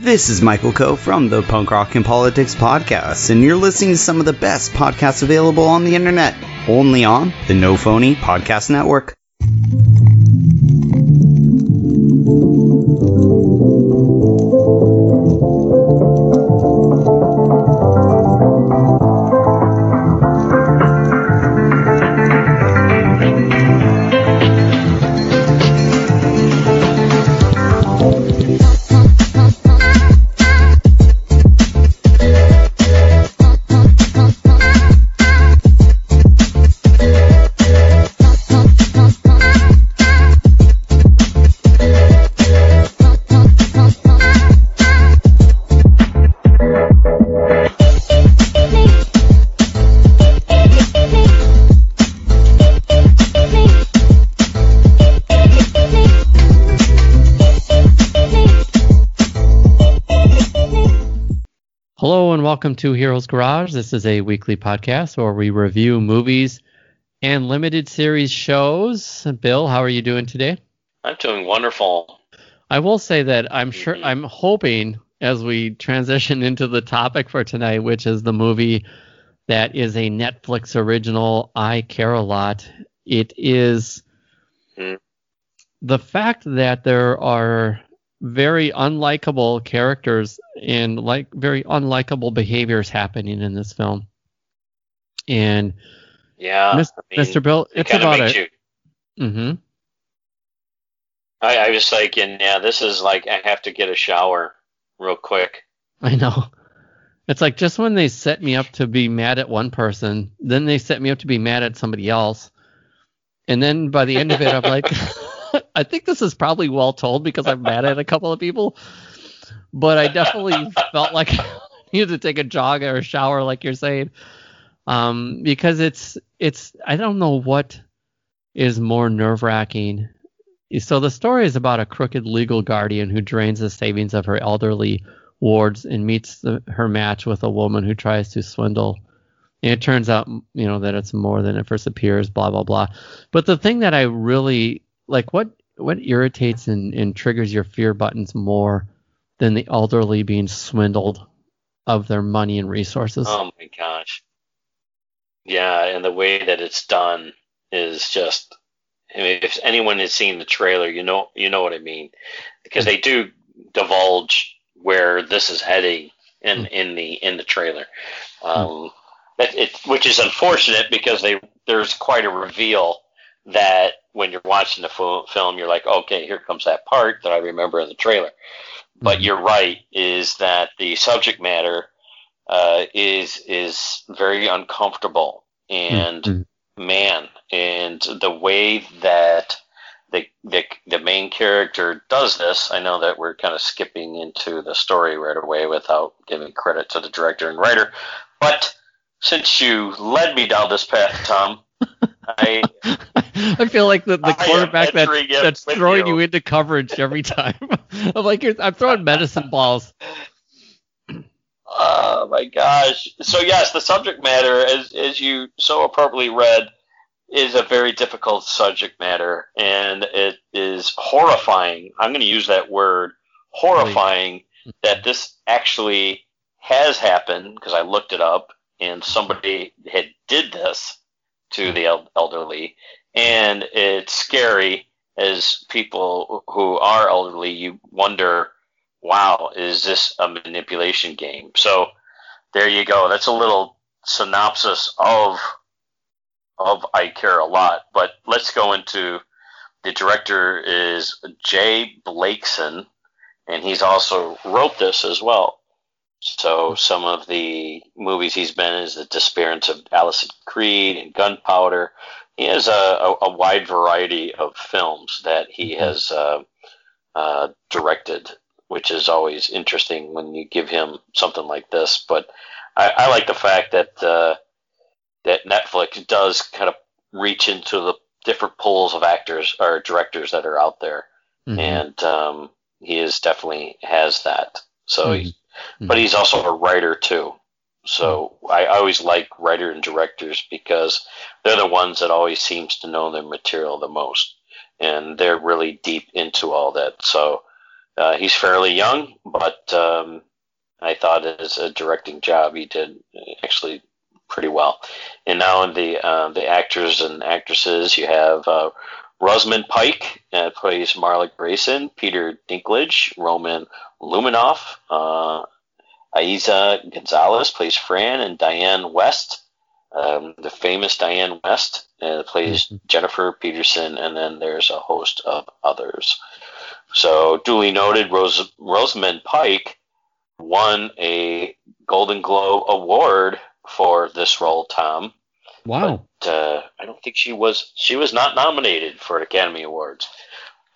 This is Michael Coe from the Punk Rock and Politics Podcast, and you're listening to some of the best podcasts available on the internet, only on the No Phony Podcast Network. Welcome to Heroes Garage. This is a weekly podcast where we review movies and limited series shows. Bill, how are you doing today? I'm doing wonderful. I will say that I'm sure I'm hoping as we transition into the topic for tonight, which is the movie that is a Netflix original, I Care a Lot. It is Hmm. the fact that there are very unlikable characters and like very unlikable behaviors happening in this film. And Yeah, Mis- I mean, Mr. Bill, it's of about it. you. hmm I, I was thinking, yeah, this is like I have to get a shower real quick. I know. It's like just when they set me up to be mad at one person, then they set me up to be mad at somebody else. And then by the end of it, I'm like, I think this is probably well told because I'm mad at a couple of people. But I definitely felt like I needed to take a jog or a shower, like you're saying, um, because it's it's I don't know what is more nerve wracking. So the story is about a crooked legal guardian who drains the savings of her elderly wards and meets the, her match with a woman who tries to swindle. And it turns out, you know, that it's more than it first appears. Blah blah blah. But the thing that I really like, what what irritates and, and triggers your fear buttons more than the elderly being swindled of their money and resources. Oh my gosh. Yeah, and the way that it's done is just. I mean, if anyone has seen the trailer, you know you know what I mean, because they do divulge where this is heading in in the in the trailer. Um, that it, which is unfortunate because they there's quite a reveal that when you're watching the fil- film, you're like, okay, here comes that part that I remember in the trailer. But Mhm. you're right, is that the subject matter uh, is is very uncomfortable, and Mhm. man, and the way that the, the the main character does this, I know that we're kind of skipping into the story right away without giving credit to the director and writer, but since you led me down this path, Tom, I I feel like the, the quarterback that, that's throwing you. you. into coverage every time. I'm like, I'm throwing medicine balls. Oh my gosh. So yes, the subject matter, as as you so appropriately read, is a very difficult subject matter, and it is horrifying. I'm going to use that word, horrifying, that this actually has happened because I looked it up, and somebody had did this to the el- elderly, and it's scary. As people who are elderly, you wonder wow, is this a manipulation game? So there you go. That's a little synopsis of of I care a lot. But let's go into the director is Jay Blakeson, and he's also wrote this as well. So some of the movies he's been in is The Disappearance of Allison Creed and Gunpowder. He has a, a, a wide variety of films that he has uh, uh, directed which is always interesting when you give him something like this. But I, I like the fact that uh, that Netflix does kind of reach into the different pools of actors or directors that are out there, Mhm. and um, he is definitely has that. So, Mhm. he's, but he's also a writer too. So I always like writer and directors because they're the ones that always seems to know their material the most, and they're really deep into all that. So uh, he's fairly young, but um, I thought as a directing job he did actually pretty well. And now in the uh, the actors and actresses, you have uh, Rosamund Pike uh, plays Marla Grayson, Peter Dinklage, Roman Luminoff, Eiza Gonzalez plays Fran, and Dianne Wiest, um, the famous Dianne Wiest, uh, plays mm-hmm. Jennifer Peterson, and then there's a host of others. So, duly noted, Rose, Rosamund Pike won a Golden Globe Award for this role, Tom. Wow. But, uh, I don't think she was she was not nominated for an Academy Awards.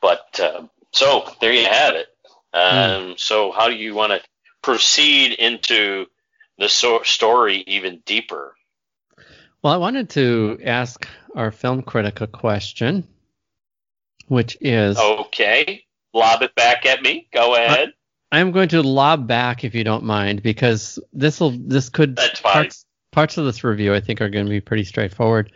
But uh, so there you have it. Um, mm. So how do you want to proceed into the so- story even deeper? Well, I wanted to ask our film critic a question, which is okay. Lob it back at me. Go ahead. I, am going to lob back if you don't mind, because this will this could That's fine. Parts, parts of this review I think are going to be pretty straightforward.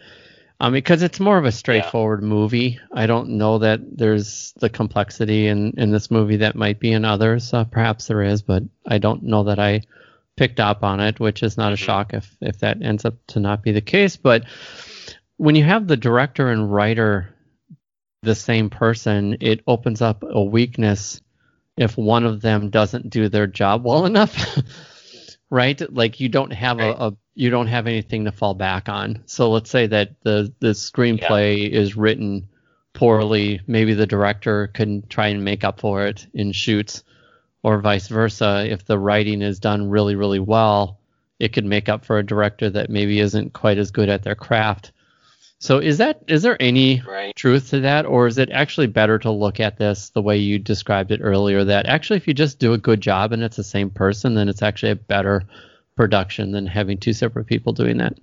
Um, because it's more of a straightforward yeah. movie. I don't know that there's the complexity in, in this movie that might be in others. Uh, perhaps there is, but I don't know that I picked up on it, which is not a mm-hmm. shock if, if that ends up to not be the case. But when you have the director and writer the same person, it opens up a weakness if one of them doesn't do their job well enough. right? Like you don't have right. a, a, you don't have anything to fall back on. So let's say that the the screenplay yeah. is written poorly, maybe the director can try and make up for it in shoots, or vice versa. If the writing is done really really well, it could make up for a director that maybe isn't quite as good at their craft. So is that is there any right. truth to that, or is it actually better to look at this the way you described it earlier? That actually, if you just do a good job and it's the same person, then it's actually a better production than having two separate people doing that.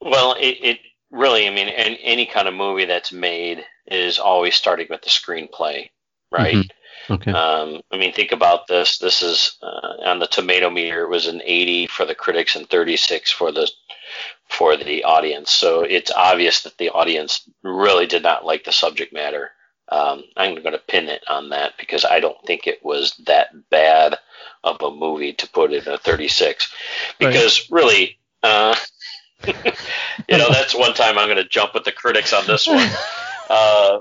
Well, it, it really, I mean, any, any kind of movie that's made is always starting with the screenplay, right? Mm-hmm. Okay. Um, I mean, think about this. This is uh, on the tomato meter. It was an 80 for the critics and 36 for the for the audience. So it's obvious that the audience really did not like the subject matter. Um, I'm going to pin it on that because I don't think it was that bad movie to put in a 36. Because right. really, uh, you know, that's one time I'm going to jump with the critics on this one. Uh,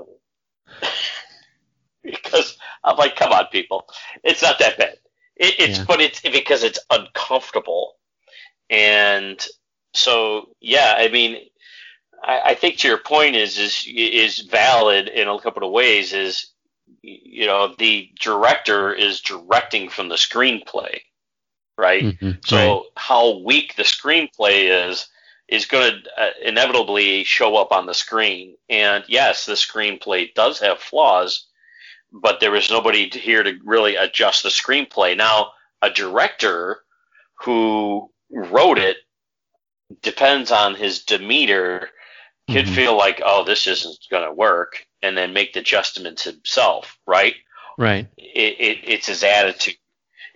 because I'm like, come on, people, it's not that bad. It, it's yeah. but it's because it's uncomfortable, and so yeah, I mean, I, I, think to your point is is is valid in a couple of ways. Is you know the director is directing from the screenplay, right? Mm-hmm, so right. how weak the screenplay is is going to uh, inevitably show up on the screen. And yes, the screenplay does have flaws, but there was nobody here to really adjust the screenplay. Now, a director who wrote it depends on his demeanor, could mm-hmm. feel like, oh, this isn't going to work, and then make the adjustments himself, right? Right. It, it, it's his attitude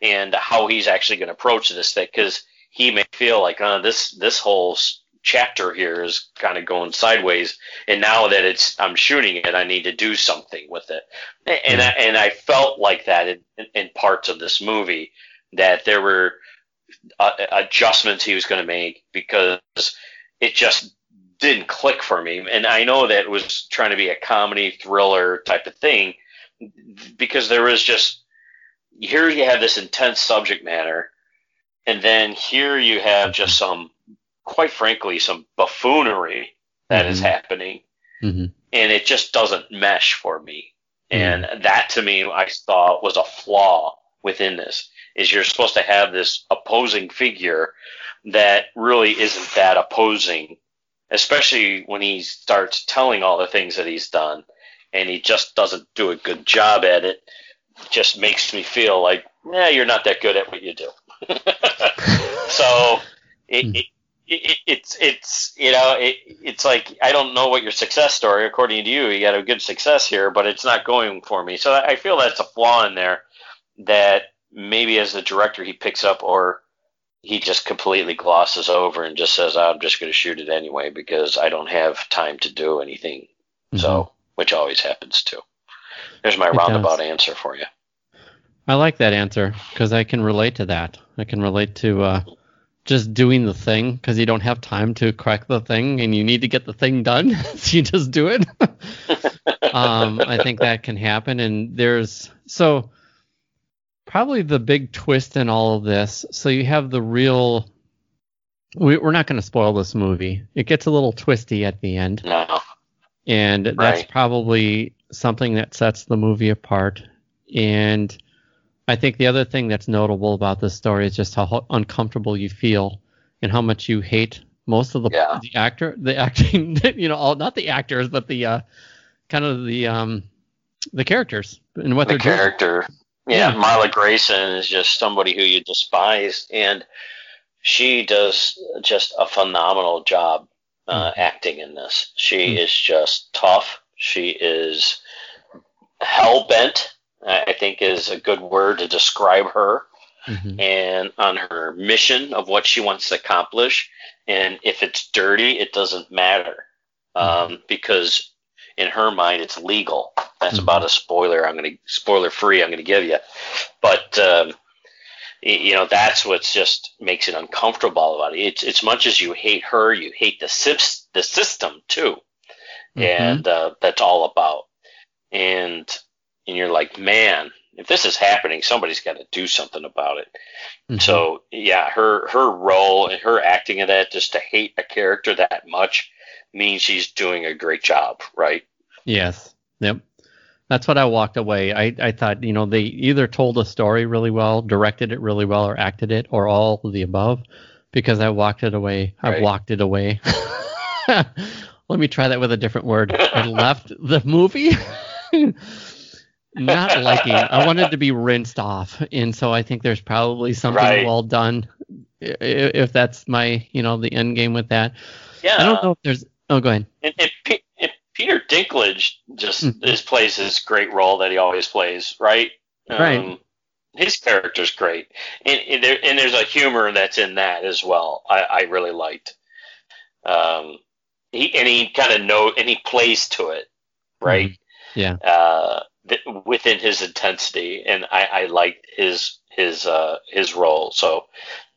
and how he's actually going to approach this thing, because he may feel like, oh, this this whole chapter here is kind of going sideways, and now that it's I'm shooting it, I need to do something with it, and. I, and I felt like that in, in parts of this movie that there were uh, adjustments he was going to make because it just didn't click for me. And I know that it was trying to be a comedy thriller type of thing because there was just here you have this intense subject matter, and then here you have just some, quite frankly, some buffoonery that mm-hmm. is happening, mm-hmm. and it just doesn't mesh for me. Mm-hmm. And that to me, I thought was a flaw within this is you're supposed to have this opposing figure that really isn't that opposing, especially when he starts telling all the things that he's done and he just doesn't do a good job at it. it just makes me feel like, yeah, you're not that good at what you do. so it, hmm. it, it, it's it's you know it, it's like I don't know what your success story according to you you got a good success here but it's not going for me so I feel that's a flaw in there that maybe as the director he picks up or he just completely glosses over and just says i'm just going to shoot it anyway because i don't have time to do anything mm-hmm. so which always happens too there's my It roundabout does. answer for you. I like that answer because I can relate to that. I can relate to uh, just doing the thing because you don't have time to correct the thing and you need to get the thing done, so you just do it. um, I think that can happen, and there's so probably the big twist in all of this. So you have the real. We, we're not going to spoil this movie. It gets a little twisty at the end No. and that's probably something that sets the movie apart. And I think the other thing that's notable about this story is just how uncomfortable you feel and how much you hate most of the, Yeah. the actor, the acting, you know, all not the actors, but the uh, kind of the um, the characters and what the they're doing. Yeah, Yeah. Marla Grayson is just somebody who you despise, and she does just a phenomenal job uh, Mm-hmm. acting in this. She Mm. is just tough. She is hell bent. I think is a good word to describe her, Mhm. and on her mission of what she wants to accomplish. And if it's dirty, it doesn't matter um, because in her mind it's legal. That's Mhm. about a spoiler. I'm going to spoiler free. I'm going to give you, but um, you know that's what's just makes it uncomfortable about it. It's as much as you hate her, you hate the sys- the system too, Mhm. and uh, that's all about. And and you're like, man, if this is happening, somebody's got to do something about it. Mhm. So yeah, her her role and her acting in that just to hate a character that much means she's doing a great job, right? Yes. Yep. That's what I walked away. I, I thought, you know, they either told a story really well, directed it really well, or acted it, or all of the above, because I walked it away. I walked it away. Let me try that with a different word. I left the movie not liking. I wanted to be rinsed off, and so I think there's probably something Right. well done. If that's my, you know, the end game with that. Yeah. I don't know if there's. Oh, go ahead. And, and Peter Dinklage just Mhm. this plays his great role that he always plays, right? Um, Right. His character's great, and, and, there, and there's a humor that's in that as well. I, I really liked. Um, he and he kind of know and he plays to it, right? Mm-hmm. Yeah. Uh, th- within his intensity, and I, I liked his his uh, his role. So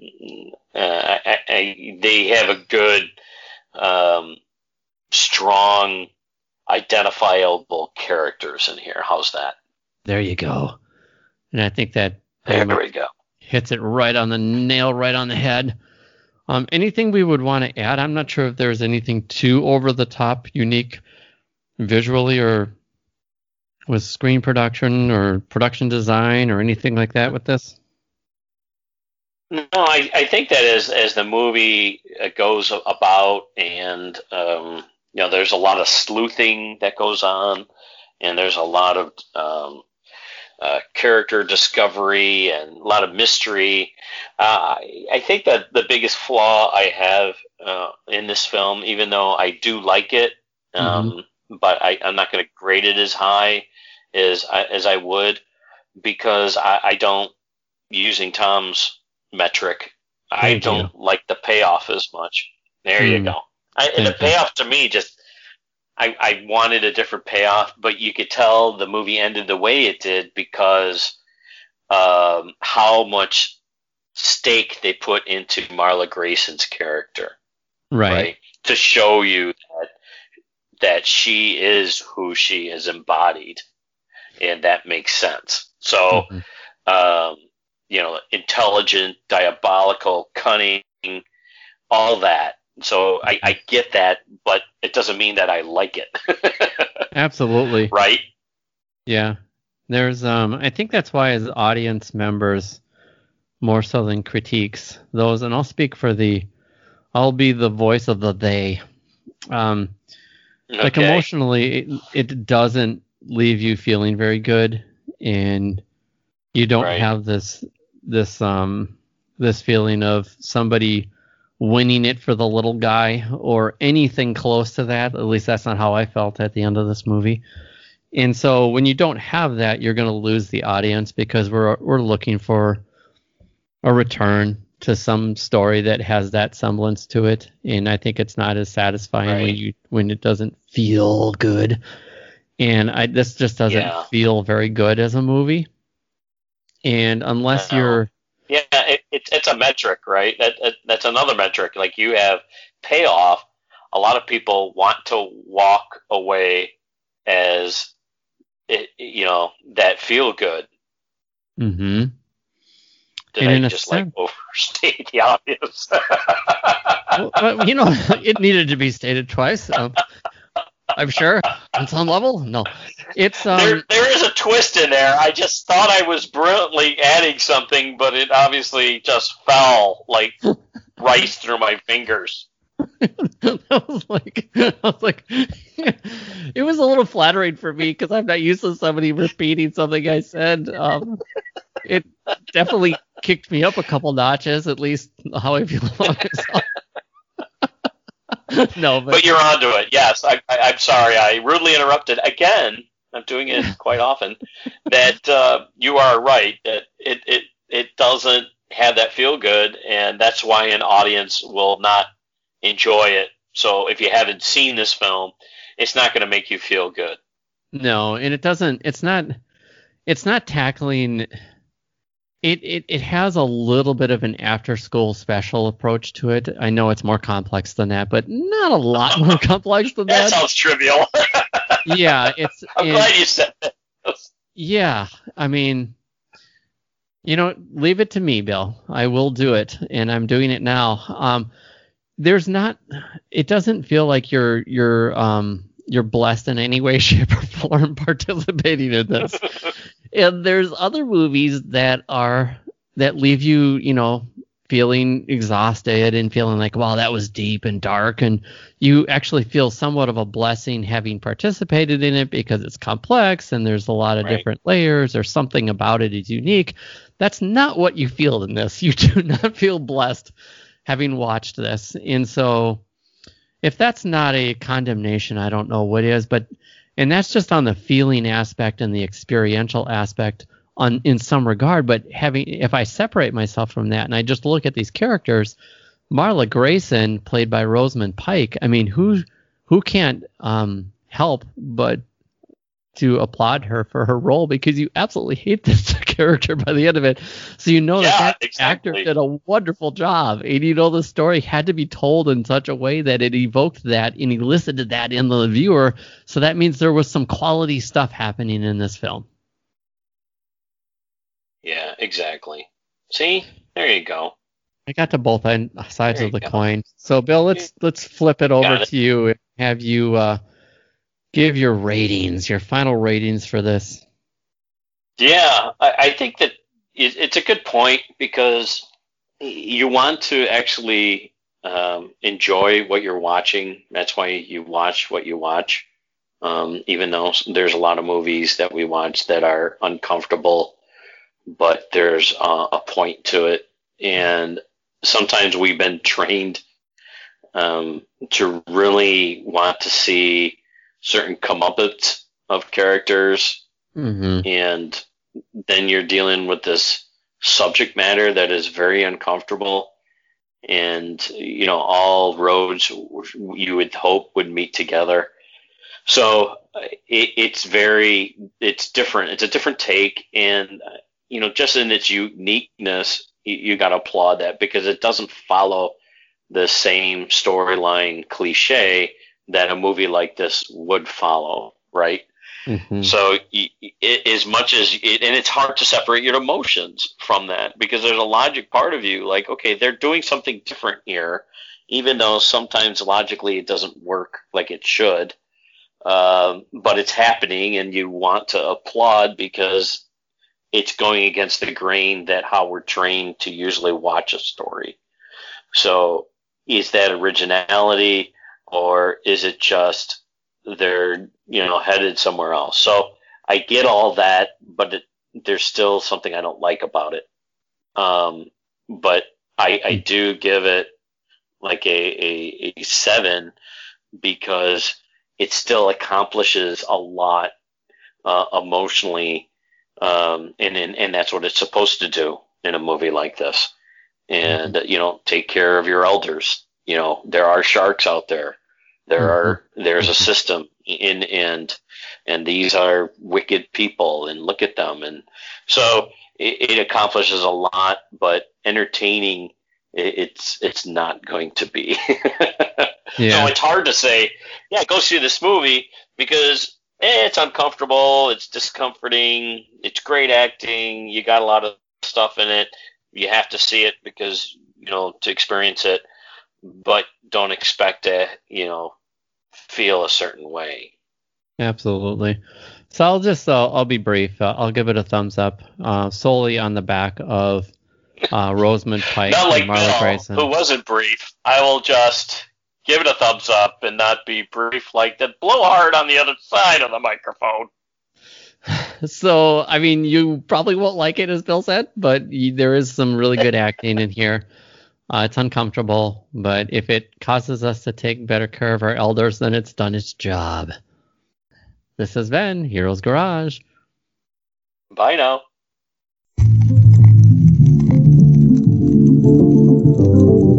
uh, I, I, I, they have a good, um, strong, identifiable characters in here. How's that? There you go. And I think that There we go. hits it right on the nail, right on the head. Um, anything we would want to add? I'm not sure if there's anything too over the top, unique visually or with screen production or production design or anything like that with this. No, I, I think that as as the movie uh, goes about, and um, you know, there's a lot of sleuthing that goes on, and there's a lot of um, uh, character discovery and a lot of mystery. Uh, I, I think that the biggest flaw I have uh, in this film, even though I do like it, um, but I, I'm not going to grade it as high as I, as I would because I, I don't using Tom's metric. I Thank you. don't like the payoff as much. There you Hmm. go. I, and the payoff to me just I, I wanted a different payoff, but you could tell the movie ended the way it did because um, how much stake they put into Marla Grayson's character, Right. right? To show you that that she is who she is embodied, and that makes sense. So Mhm. um, you know, intelligent, diabolical, cunning, all that. So I, I get that, but it doesn't mean that I like it. Absolutely. right? Yeah. There's um I think that's why as audience members more so than critiques those and I'll speak for the I'll be the voice of the they. Um like emotionally it, it doesn't leave you feeling very good and you don't Right. have this this um this feeling of somebody winning it for the little guy or anything close to that. At least that's not how I felt at the end of this movie. And so when you don't have that you're going to lose the audience because we're we're looking for a return to some story that has that semblance to it. And I think it's not as satisfying when you when it doesn't feel good and I this just doesn't Yeah. feel very good as a movie. And unless you're Yeah, it, it, it's a metric, right? That, that that's another metric. Like you have payoff. A lot of people want to walk away as it, you know that feel good. Mm hmm Did And I just like overstate the obvious? well, well, you know, it needed to be stated twice. Um, I'm sure on some level. No, it's um, there, there is a twist in there. I just thought I was brilliantly adding something, but it obviously just fell like rice through my fingers. I was like, I was like, it was a little flattering for me because I'm not used to somebody repeating something I said. Um, it definitely kicked me up a couple notches, at least how I feel about myself. no, but, But you're onto it. Yes, I, I, I'm sorry. I rudely interrupted again. I'm doing it quite often. That uh, you are right. That it, it it doesn't have that feel good, and that's why an audience will not enjoy it. So if you haven't seen this film, it's not going to make you feel good. no, and it doesn't. It's not. It's not tackling. It, it it has a little bit of an after school special approach to it. I know it's more complex than that, but not a lot more complex than That that. sounds trivial. yeah, it's I'm glad you said that. Yeah, I mean, you know, leave it to me, Bill. I will do it, and I'm doing it now. Um, there's not. It doesn't feel like you're you're um you're blessed in any way, shape, or form participating in this. And there's other movies that are that leave you, you know, feeling exhausted and feeling like, wow, that was deep and dark, and you actually feel somewhat of a blessing having participated in it because it's complex and there's a lot of Right. different layers or something about it is unique. That's not what you feel in this. You do not feel blessed having watched this. And so if that's not a condemnation, I don't know what is, but and that's just on the feeling aspect and the experiential aspect on in some regard, but having if I separate myself from that and I just look at these characters, Marla Grayson, played by Rosamund Pike. I mean, who who can't um, help but to applaud her for her role because you absolutely hate this character by the end of it. So you know Yeah, that that actor did a wonderful job, and you know the story had to be told in such a way that it evoked that and elicited that in the viewer. So that means there was some quality stuff happening in this film. Yeah, exactly. See, there you go. I got to both end, sides of the go. coin. So Bill, let's let's flip it over it. to you and have you uh, give your ratings, your final ratings for this. Yeah, I, I think that it, it's a good point because you want to actually um, enjoy what you're watching. That's why you watch what you watch. Um, even though there's a lot of movies that we watch that are uncomfortable, but there's a point to it. And sometimes we've been trained um, to really want to see certain comeuppance of characters Mm-hmm. and then you're dealing with this subject matter that is very uncomfortable. And you know all roads you would hope would meet together. So it, it's very it's different. It's a different take. And you know just in its uniqueness you, you got to applaud that because it doesn't follow the same storyline cliche that a movie like this would follow right Mm-hmm. so y- as much as it, and it's hard to separate your emotions from that because there's a logic part of you like okay they're doing something different here even though sometimes logically it doesn't work like it should um, but it's happening and you want to applaud because it's going against the grain that how we're trained to usually watch a story so is that originality or is it just they're you know headed somewhere else. So I get all that, but it, there's still something I don't like about it. Um, but I, I do give it like a, a, a seven because it still accomplishes a lot uh, emotionally, um, and, and and that's what it's supposed to do in a movie like this. And you know, take care of your elders. You know, there are sharks out there. There are there's a system in and and these are wicked people, and look at them, and so it, it accomplishes a lot, but entertaining it's it's not going to be. yeah. So it's hard to say, yeah, go see this movie because eh, it's uncomfortable, it's discomforting, it's great acting, you got a lot of stuff in it. You have to see it because you know to experience it, but don't expect to you know feel a certain way. Absolutely. So I'll just uh, I'll be brief. Uh, I'll give it a thumbs up uh, solely on the back of uh, Rosamund Pike not like and Marla Bill, Grayson. Who wasn't brief. I will just give it a thumbs up and not be brief like that. Blow hard on the other side of the microphone. So, I mean, you probably won't like it, as Bill said, but there is some really good acting in here. Uh, it's uncomfortable, but if it causes us to take better care of our elders, then it's done its job. This has been Heroes Garage. Bye now. Thank you.